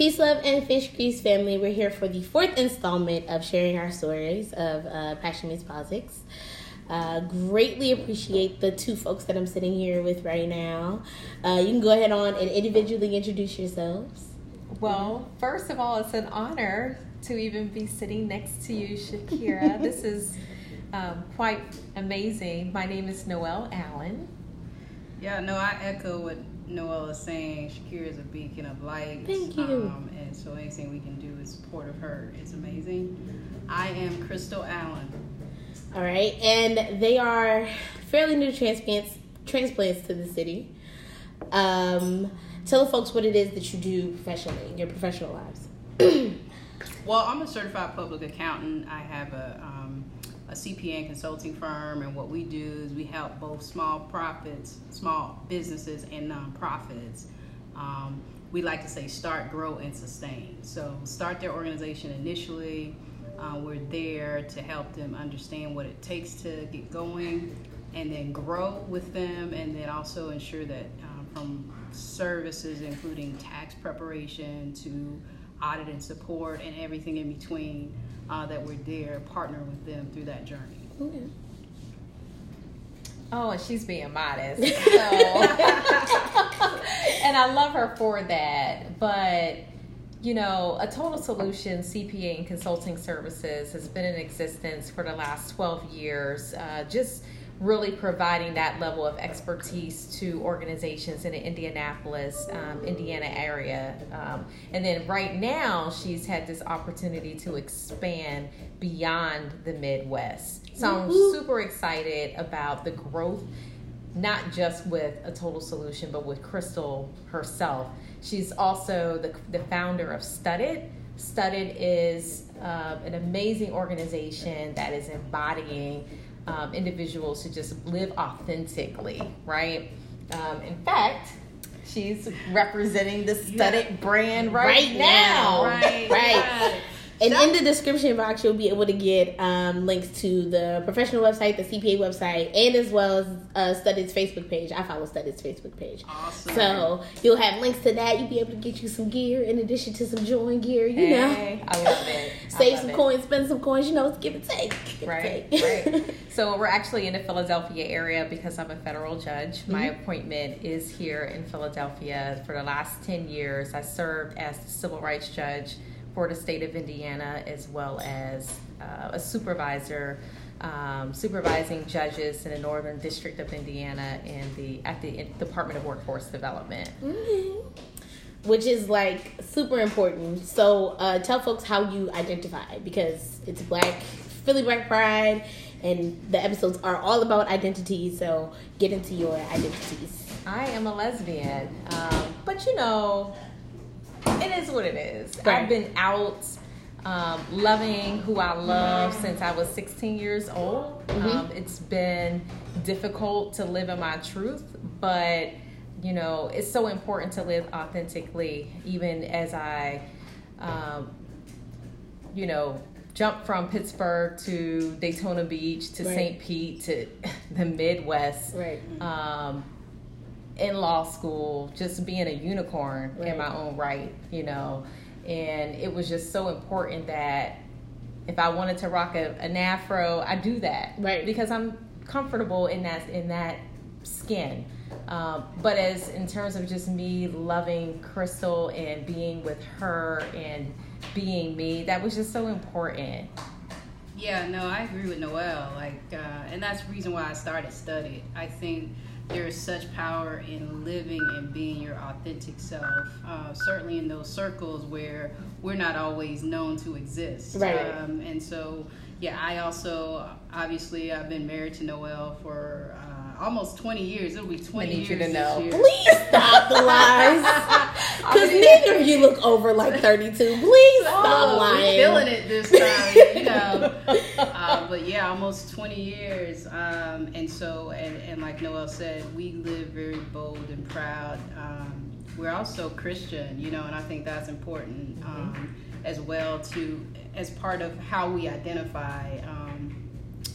Peace, love, and fish grease family. We're here for the fourth installment of sharing our stories of uh, Passion Meets Politics. Uh, greatly appreciate the two folks that I'm sitting here with right now. Uh, you can go ahead on and individually introduce yourselves. Well, first of all, it's an honor to even be sitting next to you, Shakira. this is um, quite amazing. My name is Noelle Allen. Yeah, no, I echo what Noelle is saying. Shakira is a beacon of light. Thank you. Um, and so anything we can do in support of her is amazing. I am Crystal Allen. All right, and they are fairly new transplants transplants to the city. Um, tell the folks what it is that you do professionally, in your professional lives. well, I'm a certified public accountant. I have a um, a CPA consulting firm, and what we do is we help both small profits, small businesses, and nonprofits. Um, we like to say start, grow, and sustain. So start their organization initially uh, we're there to help them understand what it takes to get going and then grow with them, and then also ensure that um, from services, including tax preparation to audit and support and everything in between, uh, that we're there, partner with them through that journey. Okay. Oh, and she's being modest. So. and I love her for that. But you know, a total solution CPA and consulting services has been in existence for the last 12 years, uh, just really providing that level of expertise to organizations in the Indianapolis, um, Indiana area. Um, and then right now, she's had this opportunity to expand beyond the Midwest. So I'm super excited about the growth, not just with a total solution, but with Crystal herself She's also the, the founder of Studded. Studded is uh, an amazing organization that is embodying um, individuals to just live authentically, right? Um, in fact, she's representing the Studded yeah. brand right, right now. now. Right, right. And in the description box, you'll be able to get um, links to the professional website, the CPA website, and as well as uh, Studded's Facebook page. I follow Studded's Facebook page. Awesome. So you'll have links to that. You'll be able to get you some gear in addition to some join gear. You hey, know, I love it. Save love some it. coins, spend some coins. You know, it's give and take. Give right, and take. right. So we're actually in the Philadelphia area because I'm a federal judge. Mm-hmm. My appointment is here in Philadelphia. For the last ten years, I served as the civil rights judge for the state of Indiana, as well as uh, a supervisor um, supervising judges in the Northern District of Indiana and the at the Department of Workforce Development. Mm-hmm. Which is like super important. So uh, tell folks how you identify because it's Black Philly Black Pride, and the episodes are all about identity. So get into your identities. I am a lesbian, um, but you know, it is what it is. Right. I've been out um, loving who I love since I was 16 years old. Mm-hmm. Um, it's been difficult to live in my truth, but you know, it's so important to live authentically, even as I, um, you know, jump from Pittsburgh to Daytona Beach to Right. St. Pete to the Midwest Right. um, in law school, just being a unicorn Right. in my own right, you know. And it was just so important that if I wanted to rock a, an afro, I do that, Right. Because I'm comfortable in that in that skin. Um, but as in terms of just me loving Crystal and being with her and being me, that was just so important. Yeah, no, I agree with Noelle. Like, uh, and that's the reason why I started Studded. I think there is such power in living and being your authentic self. Uh, certainly in those circles where we're not always known to exist. Right. Um, and so, yeah, I also obviously I've been married to Noelle for. Uh, Almost 20 years. It'll be 20 I need years you to this year. Please stop the lies. Because neither of you look over like 32. Please stop Oh, lying. we're feeling it this time, you know. But yeah, almost 20 years. Um, and so, and, and like Noelle said, we live very bold and proud. Um, we're also Christian, you know, and I think that's important um, as well to as part of how we identify. Um,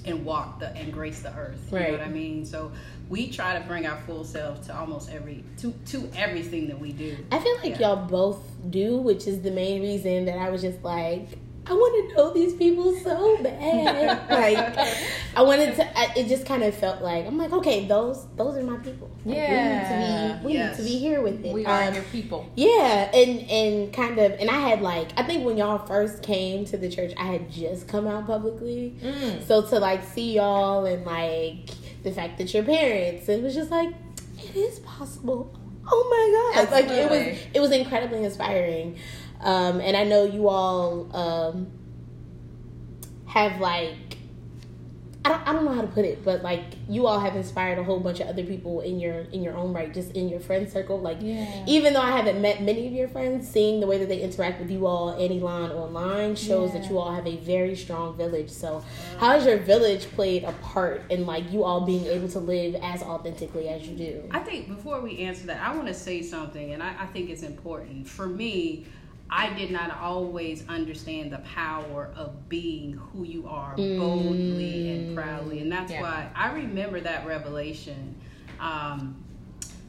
and walk the and grace the earth. You Right. know what I mean? So we try to bring our full self to almost every to to everything that we do. I feel like Yeah. y'all both do, which is the main reason that I was just like, I want to know these people so bad. like, I wanted to. I, it just kind of felt like I'm like, okay, those those are my people. Like, Yeah. we need to be we Yes. need to be here with it. We are Um, your people. Yeah, and and kind of, and I had like, I think when y'all first came to the church, I had just come out publicly, Mm. so to like see y'all and like the fact that your parents, it was just like, it is possible. Oh my god! Like it was, it was incredibly inspiring, um, and I know you all um, have like. I don't, I don't know how to put it, but like you all have inspired a whole bunch of other people in your in your own right, just in your friend circle. Like Yeah. even though I haven't met many of your friends, seeing the way that they interact with you all and Elon online shows that you all have a very strong village. So, how has your village played a part in like you all being able to live as authentically as you do? I think before we answer that, I want to say something, and I, I think it's important. For me, I did not always understand the power of being who you are boldly and proudly. And that's Yeah. why I remember that revelation. Um,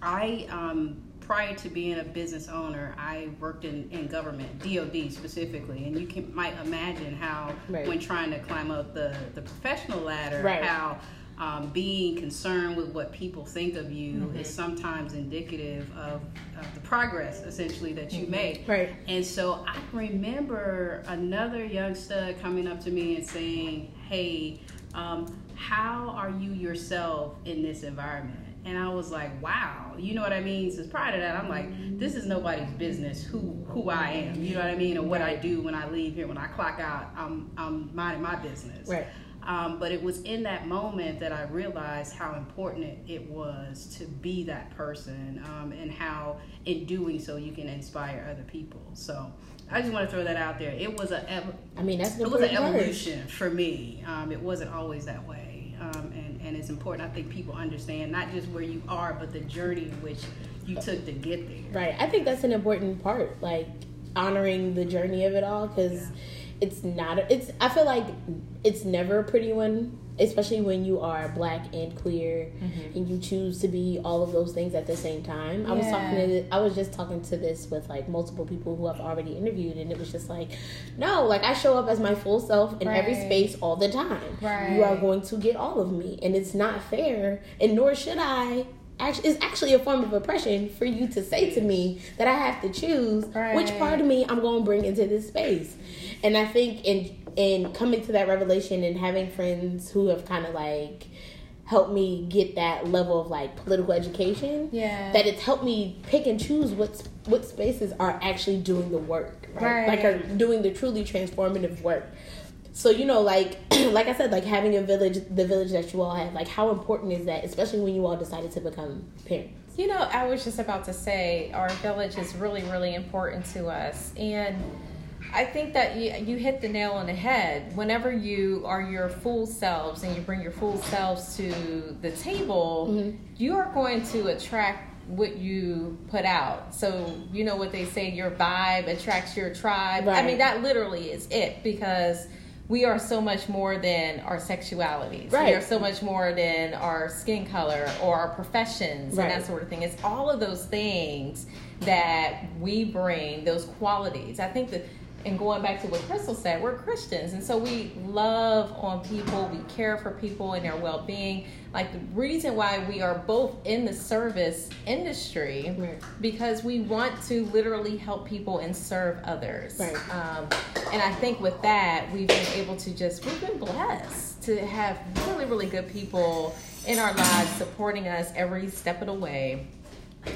I, um, prior to being a business owner, I worked in, in government, DOD specifically. And you can might imagine how, Right. when trying to climb up the, the professional ladder, Right. how um, being concerned with what people think of you Mm-hmm. is sometimes indicative of, of the progress essentially that you make. Mm-hmm. Right. And so I remember another young stud coming up to me and saying, Hey, um, how are you yourself in this environment? And I was like, wow, you know what I mean? So prior to that, I'm like, this is nobody's business who who I am, you know what I mean, or what I do when I leave here. When I clock out, I'm I'm minding my business. Right. Um, but it was in that moment that I realized how important it, was to be that person um, and how, in doing so, you can inspire other people. So I just want to throw that out there. It was a ev- I mean, that's an it was an evolution for me. Um, it wasn't always that way, um, and and it's important. I think people understand not just where you are, but the journey which you took to get there. Right. I think that's an important part, like honoring the journey of it all, because Yeah. It's not. A, it's. I feel like it's never a pretty one, especially when you are black and queer, mm-hmm. and you choose to be all of those things at the same time. I was talking Yeah. to. I was just talking to this with like multiple people who I've already interviewed, and it was just like, no, like I show up as my full self in every space all the time. Right. You are going to get all of me, and it's not fair, and nor should I. Actually, it's actually a form of oppression for you to say to me that I have to choose which part of me I'm going to bring into this space. And I think in in coming to that revelation and having friends who have kind of like helped me get that level of like political education, Yeah. that it's helped me pick and choose what what spaces are actually doing the work, right? Right. Like are doing the truly transformative work. So you know, like like I said, like having a village, the village that you all have, like how important is that, especially when you all decided to become parents? You know, I was just about to say our village is really, really important to us. And I think that you, you hit the nail on the head. Whenever you are your full selves and you bring your full selves to the table, Mhm. you are going to attract what you put out. So, you know what they say, your vibe attracts your tribe. I mean, that literally is it because we are so much more than our sexualities. Right. We are so much more than our skin color or our professions Right. and that sort of thing. It's all of those things that we bring, those qualities. I think that, and going back to what Crystal said, we're Christians, and so we love on people, we care for people and their well being. Like the reason why we are both in the service industry, Right. because we want to literally help people and serve others. Right. Um, and I think with that, we've been able to just, we've been blessed to have really, really good people in our lives supporting us every step of the way.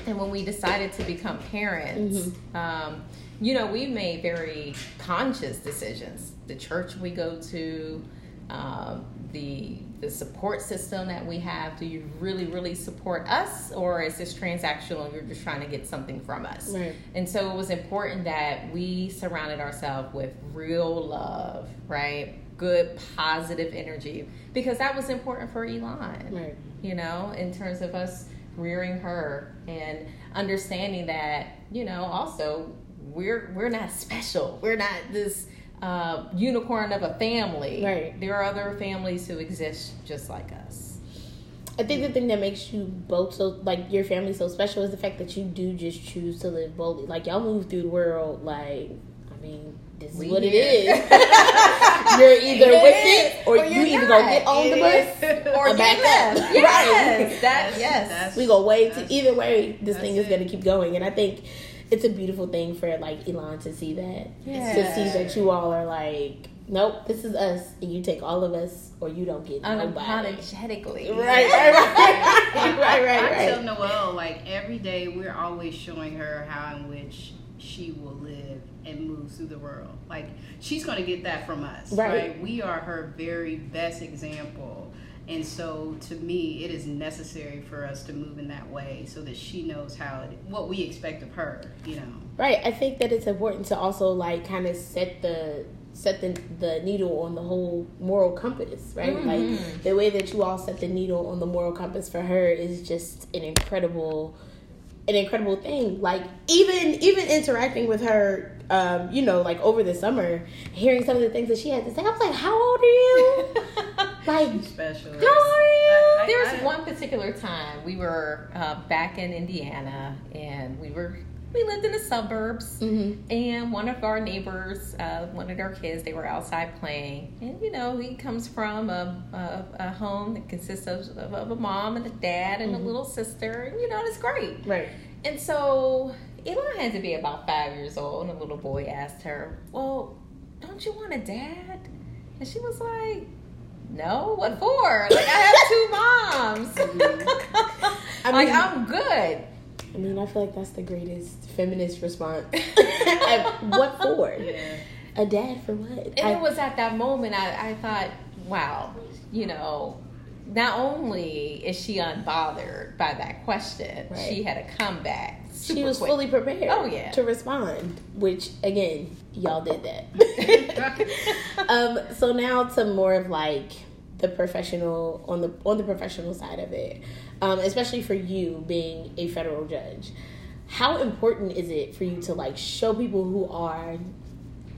And when we decided to become parents, um, you know, we've made very conscious decisions. The church we go to, um, the the support system that we have. Do you really, really support us, or is this transactional and you're just trying to get something from us? Right. And so it was important that we surrounded ourselves with real love, right? Good, positive energy, because that was important for Elon Right. you know, in terms of us rearing her and understanding that, you know, also we're we're not special. We're not this uh, unicorn of a family. Right. There are other families who exist just like us. I think the thing that makes you both so like your family so special is the fact that you do just choose to live boldly. Like y'all move through the world like I mean, this is We what it here. is. you're either It with is, it or, or you you're either not. gonna get on the bus is. Or or back get up. left. Yes. Right. That yes. That's- we go way to either way this thing is that's gonna keep going and i think it's a beautiful thing for like elon to see that Yeah. to see that you all are like nope this is us and you take all of us or you don't get nobody Unapologetically. right right right right right right, I tell. Noelle like every day we're always showing her how in which she will live and move through the world. Like she's going to get that from us, Right. right. We are her very best example. And so to me it is necessary for us to move in that way so that she knows how it, what we expect of her, you know. right i think that it's important to also like kind of set the set the, the needle on the whole moral compass right Mhm. like the way that you all set the needle on the moral compass for her is just an incredible an incredible thing. Like even even interacting with her, um, you know, like over the summer, hearing some of the things that she had to say, I was like, "How old are you? like, Special. how old are you?" I- There was I- one particular time we were uh, back in Indiana, and we were we lived in the suburbs, Mm-hmm. and one of our neighbors, uh, one of their kids, they were outside playing, and you know he comes from a, a, a home that consists of, of, of a mom and a dad and Mhm. a little sister, and you know it's great. Right. And so Elon had to be about five years old, and a little boy asked her, Well, don't you want a dad? And she was like, No, what for? Like, I have two moms. I like, mean- I'm good. I mean, I feel like that's the greatest feminist response. What for? Yeah. A dad for what? And I- it was at that moment I, I thought, wow, you know, not only is she unbothered by that question, Right. she had a comeback. She was quick. fully prepared. Oh, yeah. to respond. Which again, y'all did that. um, so now to more of like the professional on the on the professional side of it, um, especially for you being a federal judge. How important is it for you to like show people who are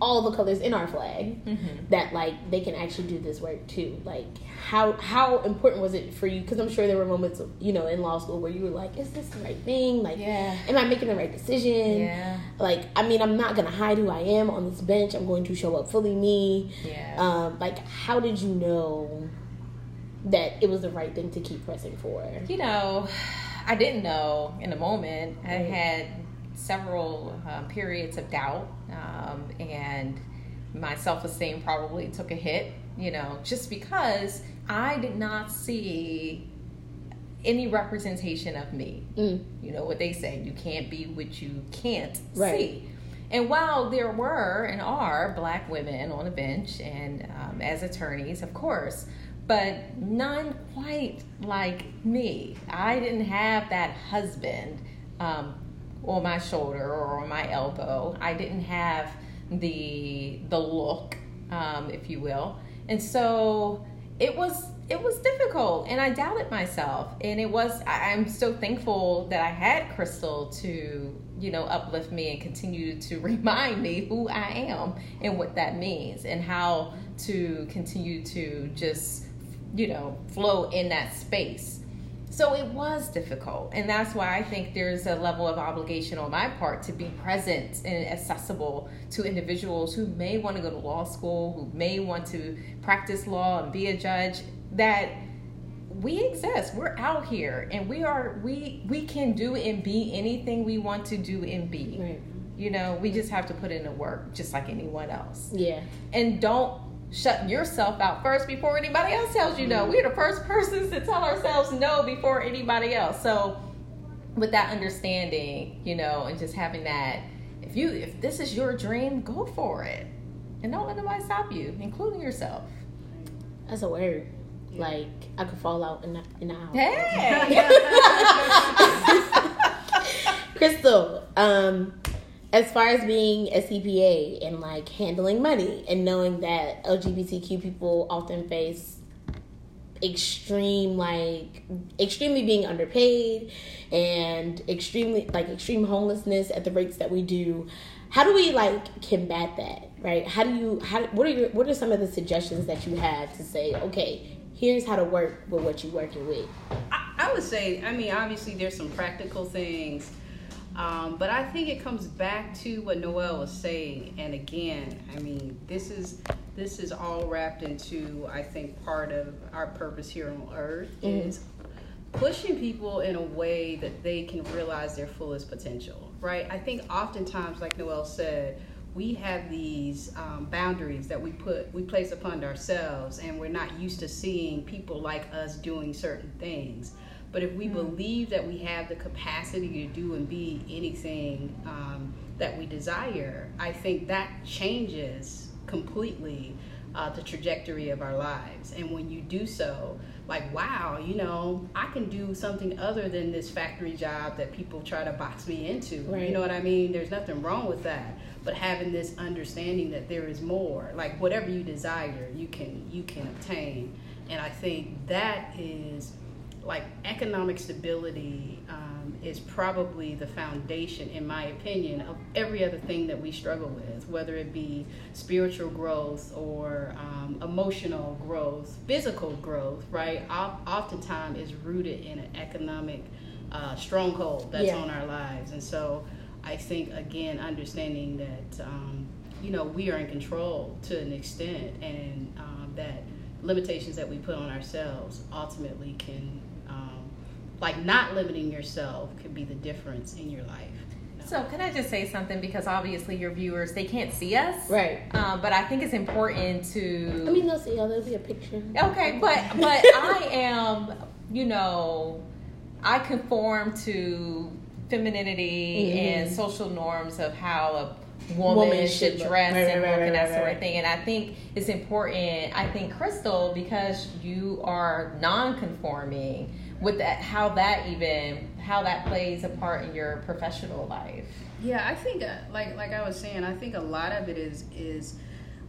all the colors in our flag Mhm. that like they can actually do this work too? Like how how important was it for you? Because I'm sure there were moments you know in law school where you were like, is this the right thing? Like, Yeah. am I making the right decision? Yeah. Like, I mean, I'm not gonna hide who I am on this bench. I'm going to show up fully me. Yeah. Um, like, how did you know that it was the right thing to keep pressing for? You know, I didn't know in the moment. I had several um, periods of doubt, um, and my self esteem probably took a hit, you know, just because I did not see any representation of me. Mm, You know what they say, you can't be what you can't Right. see. And while there were and are black women on the bench and um, as attorneys, of course, but none quite like me. I didn't have that husband um, on my shoulder or my elbow. I didn't have the the look, um, if you will, and so it was it was difficult, and I doubted myself. And it was I, I'm so thankful that I had Crystal to you know uplift me and continue to remind me who I am and what that means, and how to continue to just you know flow in that space. So it was difficult. And that's why I think there's a level of obligation on my part to be present and accessible to individuals who may want to go to law school, who may want to practice law and be a judge, that we exist. We're out here and we are we we can do and be anything we want to do and be. right. You know, we just have to put in the work just like anyone else Yeah. and don't shut yourself out first before anybody else tells you no. We're the first persons to tell ourselves no before anybody else. So with that understanding, you know, and just having that if you if this is your dream, go for it. And don't let nobody stop you, including yourself. That's a word. Like I could fall out in the, in the house. Hey. Crystal, um, as far as being a CPA and like handling money and knowing that LGBTQ people often face extreme like extremely being underpaid and extremely like extreme homelessness at the rates that we do how do we like combat that right? How do you how what are your what are some of the suggestions that you have to say okay here's how to work with what you're working with I, I would say i mean obviously there's some practical things um, but I think it comes back to what Noelle was saying, and again, I mean, this is this is all wrapped into I think part of our purpose here on Earth mm-hmm. is pushing people in a way that they can realize their fullest potential. Right? I think oftentimes, like Noelle said, we have these um, boundaries that we put we place upon ourselves, and we're not used to seeing people like us doing certain things. But if we mm-hmm. believe that we have the capacity to do and be anything um, that we desire, I think that changes completely uh, the trajectory of our lives. And when you do so, like, wow, you know, I can do something other than this factory job that people try to box me into. Right. You know what I mean? There's nothing wrong with that. But having this understanding that there is more, like whatever you desire, you can you can obtain. And I think that is like economic stability um, is probably the foundation, in my opinion, of every other thing that we struggle with, whether it be spiritual growth or um, emotional growth, physical growth, right? Oftentimes is rooted in an economic uh, stronghold that's yeah. on our lives. And so I think, again, understanding that, um, you know, we are in control to an extent and um, that limitations that we put on ourselves ultimately can like not limiting yourself could be the difference in your life. So can I just say something because obviously your viewers they can't see us, right? Um, but I think it's important to. I mean, they'll see. There'll be a picture. Okay, but but I am, you know, I conform to femininity mm-hmm. and social norms of how a woman, woman should, dress right, and right, look right, and that sort of thing. And I think it's important. I think Crystal, because you are non-conforming with that how that even how that plays a part in your professional life. Yeah i think uh, like like i was saying i think a lot of it is is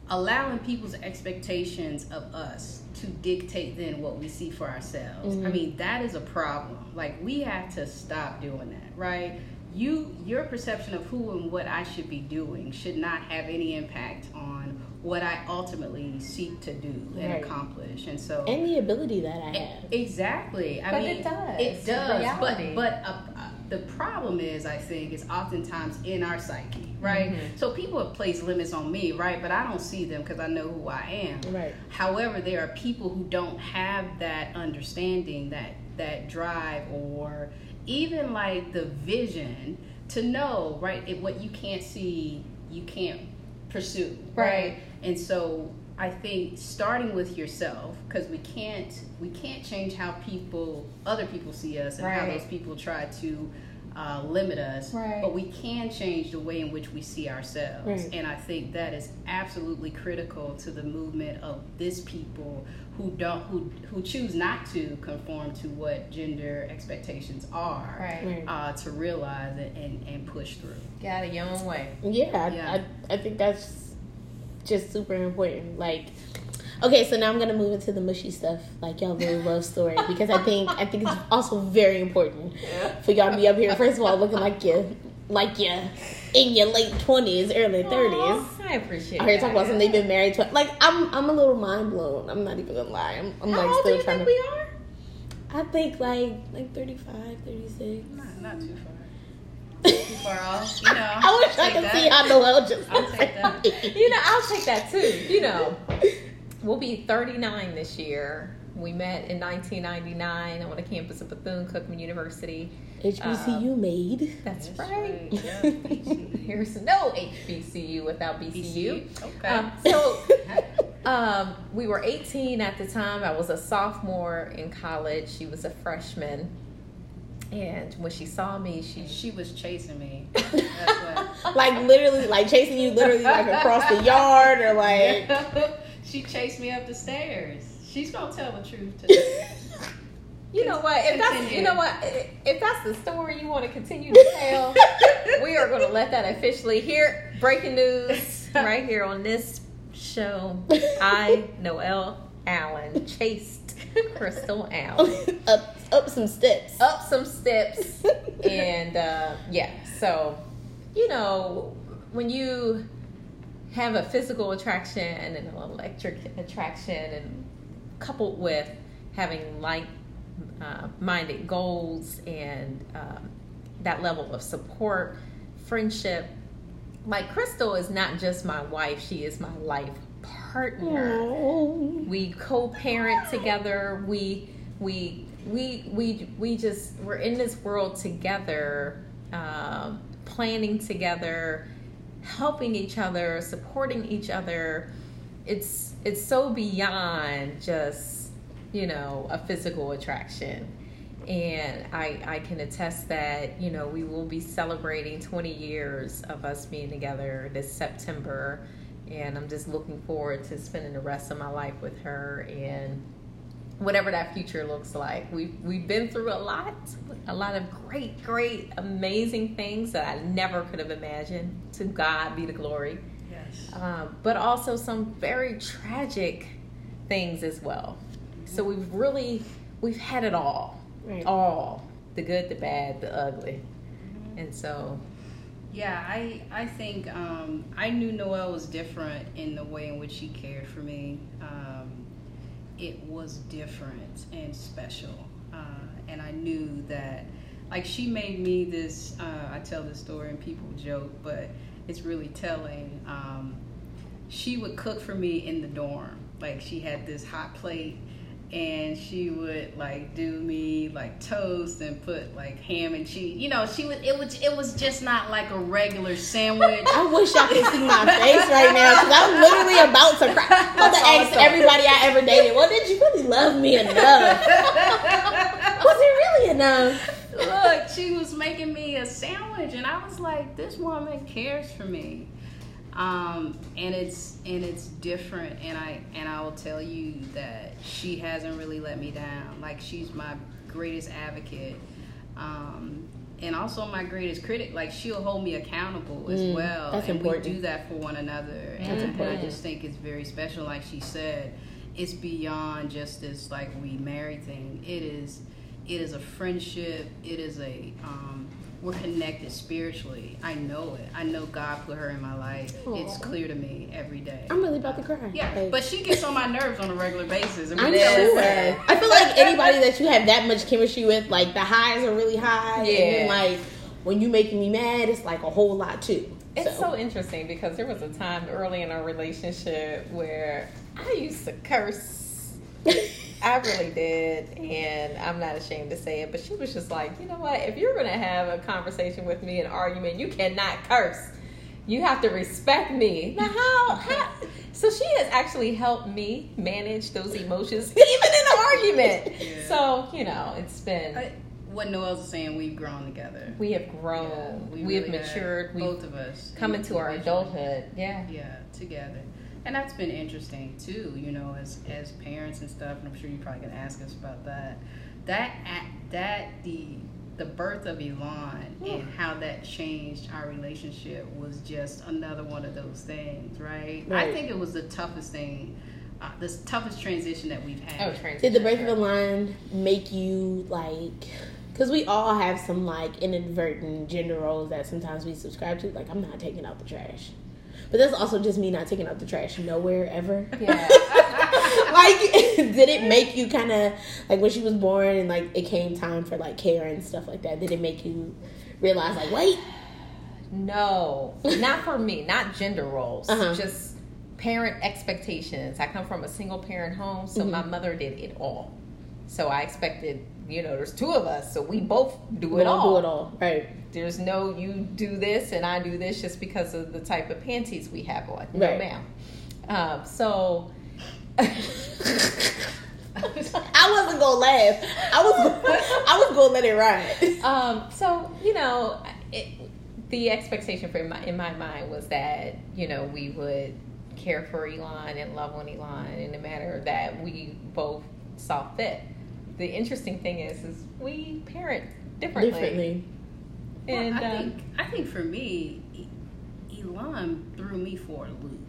allowing people's expectations of us to dictate then what we see for ourselves. Mm-hmm. i mean that is a problem. Like we have to stop doing that right you your perception of who and what i should be doing should not have any impact on what I ultimately seek to do and right. accomplish. And so and the ability that I have. Exactly. I but mean it does. It does. But but uh, uh, the problem is I think is oftentimes in our psyche, right? Mm-hmm. So people have placed limits on me, right? But I don't see them because I know who I am. Right. However, there are people who don't have that understanding, that that drive or even like the vision to know, right? If what you can't see, you can't pursue, right? right? And so I think starting with yourself because we can't we can't change how people other people see us and right. how those people try to uh, limit us, right. but we can change the way in which we see ourselves. Right. And I think that is absolutely critical to the movement of this people who don't who who choose not to conform to what gender expectations are right. uh, to realize it and, and push through. Got it your own way. Yeah, yeah. I, I think that's just super important. Like, okay, so now I'm gonna move into the mushy stuff, like y'all little love story, because I think I think it's also very important yeah. for y'all to be up here. First of all, looking like you, like you in your late twenties, early thirties. I appreciate. I heard talk about something they've been married to. Like I'm, I'm a little mind blown. I'm not even gonna lie. I'm, I'm How like still trying to. We are? I think like like 35, 36. Not, not too far too far off. You know, I wish I could see how Noelle just. I'll take that. you know, I'll take that too. You know, we'll be 39 this year. We met in 1999 on the campus of Bethune Cookman University. HBCU um, made. That's, that's right. right. Yeah, There's no HBCU without BCU. BCU. Okay. Um, so um, we were 18 at the time. I was a sophomore in college. She was a freshman. And when she saw me, she she was chasing me. like literally, like chasing you, literally like across the yard, or like she chased me up the stairs. She's gonna tell the truth today. You know what? If that's you know what, if that's the story you want to continue to tell, we are going to let that officially here. Breaking news right here on this show. I Noelle Allen chased Crystal Allen. up, up some steps. Up some steps. and uh, yeah, so, you know, when you have a physical attraction and an electric attraction, and coupled with having like uh, minded goals and um, that level of support, friendship. Like Crystal is not just my wife, she is my life partner. Aww. We co-parent together. We we we we we just we're in this world together, um, planning together, helping each other, supporting each other. It's it's so beyond just you know a physical attraction. And I, I can attest that, you know, we will be celebrating 20 years of us being together this September and I'm just looking forward to spending the rest of my life with her and whatever that future looks like. We've we've been through a lot, a lot of great, great, amazing things that I never could have imagined. To God be the glory. Yes. Um, but also some very tragic things as well. So we've really we've had it all, Right. all the good, the bad, the ugly, and so Yeah, I I think um, I knew Noelle was different in the way in which she cared for me. Um, it was different and special, uh, and I knew that. Like she made me this. Uh, I tell this story and people joke, but it's really telling. Um, she would cook for me in the dorm. Like she had this hot plate and she would like do me like toast and put like ham and cheese. You know, she would it was it was just not like a regular sandwich. I wish y'all could see my face right now because I'm literally about to cry. I'm about to ask everybody I ever dated, well, did you really love me enough? Was it really enough? Look, she was making me a sandwich and I was like, this woman cares for me. Um, and it's and it's different and I and I will tell you that she hasn't really let me down. Like she's my greatest advocate. Um, and also my greatest critic. Like she'll hold me accountable as Mm, well. that's and important. we do that for one another. That's and I- important. I just think it's very special. Like she said, it's beyond just this like we married thing. It is it is a friendship. It is a um, we're connected spiritually. I know it. I know God put her in my life. It's clear to me every day. I'm really about to cry. Yeah, Like, but she gets on my nerves on a regular basis. I mean, I'm sure. I feel like anybody that you have that much chemistry with, like the highs are really high, and then Yeah. like when you making me mad, it's like a whole lot too. It's so interesting because there was a time early in our relationship where I used to curse. I really did, and I'm not ashamed to say it. But she was just like, you know what? If you're going to have a conversation with me, an argument, you cannot curse. You have to respect me. Now, how? how? So she has actually helped me manage those emotions, even in an argument. Yeah. So you know, it's been I- what Noelle's saying, we've grown together. we have grown, Yeah, we, have really matured, we've both of us come into our adulthood. Yeah. yeah together and that's been interesting too you know as as parents and stuff and i'm sure you're probably going to ask us about that that act- that the the birth of Elon and how that changed our relationship was just another one of those things, right? I think it was the toughest thing, uh, the toughest transition that we've had. Oh, transition. Did the birth of the line make you like? Because we all have some like inadvertent gender roles that sometimes we subscribe to. Like, I'm not taking out the trash, but that's also just me not taking out the trash nowhere ever. Yeah. like, did it make you kind of like when she was born and like it came time for like care and stuff like that? Did it make you realize like, wait, No, not for me. Not gender roles. Uh-huh. Just parent expectations. I come from a single parent home, so my mother did it all. So I expected, you know, there's two of us, so we both do we it all. do it all, right? There's no you do this and I do this just because of the type of panties we have on. No, Right. ma'am. Um, so. I wasn't gonna laugh. I was, I was gonna let it ride. um, so you know, it, the expectation for my in my mind was that you know we would care for Elon and love on Elon in a manner that we both saw fit. The interesting thing is, is we parent differently, Differently. Well, I um, think I think for me, Elon threw me for a loop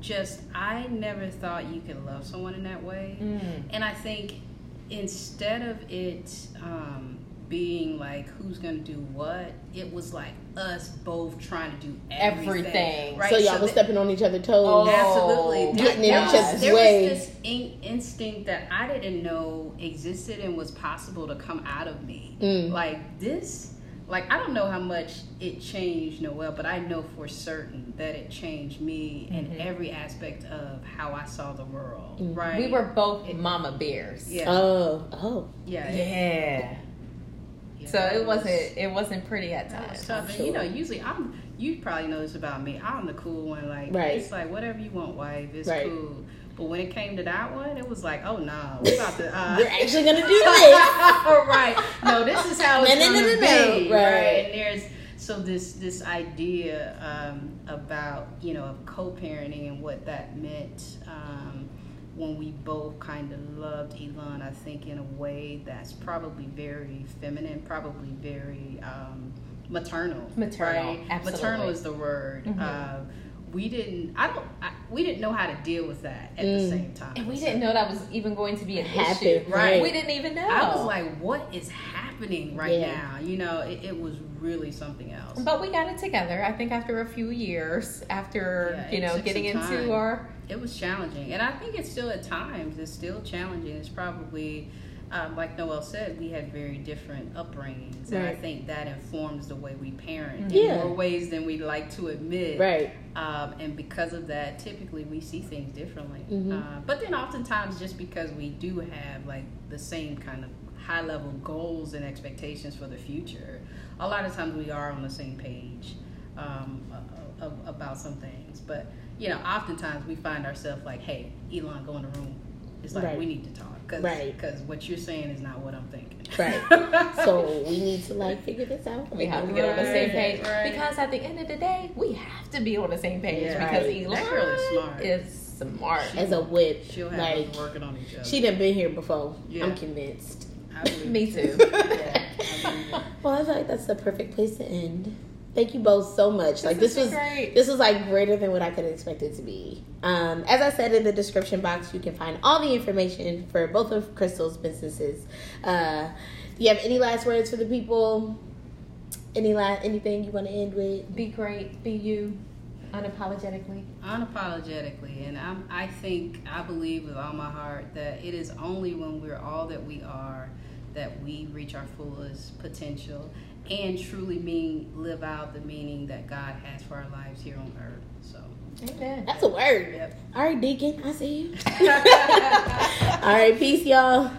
just I never thought you could love someone in that way, Mm. and I think instead of it um, being like who's gonna do what, it was like us both trying to do everything. Everything. Right? So y'all was that- stepping on each other's toes. Oh. Absolutely. Getting in each other's there way. was this in- instinct that I didn't know existed and was possible to come out of me. Mm. Like this, like I don't know how much it changed Noelle, but I know for certain that it changed me in every aspect of how I saw the world. Mm. Right? We were both mama bears. Yeah. Oh, oh. yeah. Yeah. yeah, So it was- wasn't it wasn't pretty at times. And, Sure. you know, usually I'm. You probably know this about me. I'm the cool one. Like Right. it's like whatever you want, wife. It's Right. cool. But when it came to that one, it was like, oh no, we're about to. Uh, We're actually gonna do this. right. No, this is how it's No, no, going no, to no, be. no. Right. Right. And there's so this this idea um, about you know of co-parenting and what that meant um, when we both kind of loved Elon. I think in a way that's probably very feminine, probably very um, maternal. Maternal, Right? absolutely. Maternal is the word. Mhm. Uh, we didn't. I don't. I, we didn't know how to deal with that at the Mm. same time. And we didn't know that was even going to be an Happen, issue. right. We didn't even know. I was like, what is happening right Yeah. now? You know, it, it was really something else. but we got it together. I think after a few years, after Yeah, you know getting into our It was challenging. And I think it's still at times, it's still challenging. It's probably, um, like Noelle said, we had very different upbringings. And I think that informs the way we parent Yeah. in more ways than we'd like to admit. Right. Um, and because of that, typically we see things differently. Mhm. Uh, but then oftentimes, just because we do have like the same kind of high level goals and expectations for the future, a lot of times we are on the same page um, about some things. But you know, oftentimes we find ourselves like, "Hey, Elon, go in the room." It's like Right. we need to talk because Right. what you're saying is not what I'm thinking. Right. So we need to like figure this out. we have to get on the same page right. because at the end of the day, we have to be on the same page Yeah. because Right. Elon That girl is smart. is smart. As a whip. She'll have like working on each other. she done been here before. Yeah. I'm convinced. Me too. Yeah, I. Well, I feel like that's the perfect place to end. Thank you both so much. like This this was great. this was like greater than what I could expect it to be. Um, as I said in the description box, you can find all the information for both of Crystal's businesses. Uh, do you have any last words for the people? Any last anything you want to end with? Be great. Be you. Unapologetically. unapologetically and I'm, i think i believe with all my heart that it is only when we're all that we are that we reach our fullest potential and truly mean live out the meaning that god has for our lives here on earth so Amen. That's a word. yep All right, Deacon, I see you. all right, peace, y'all.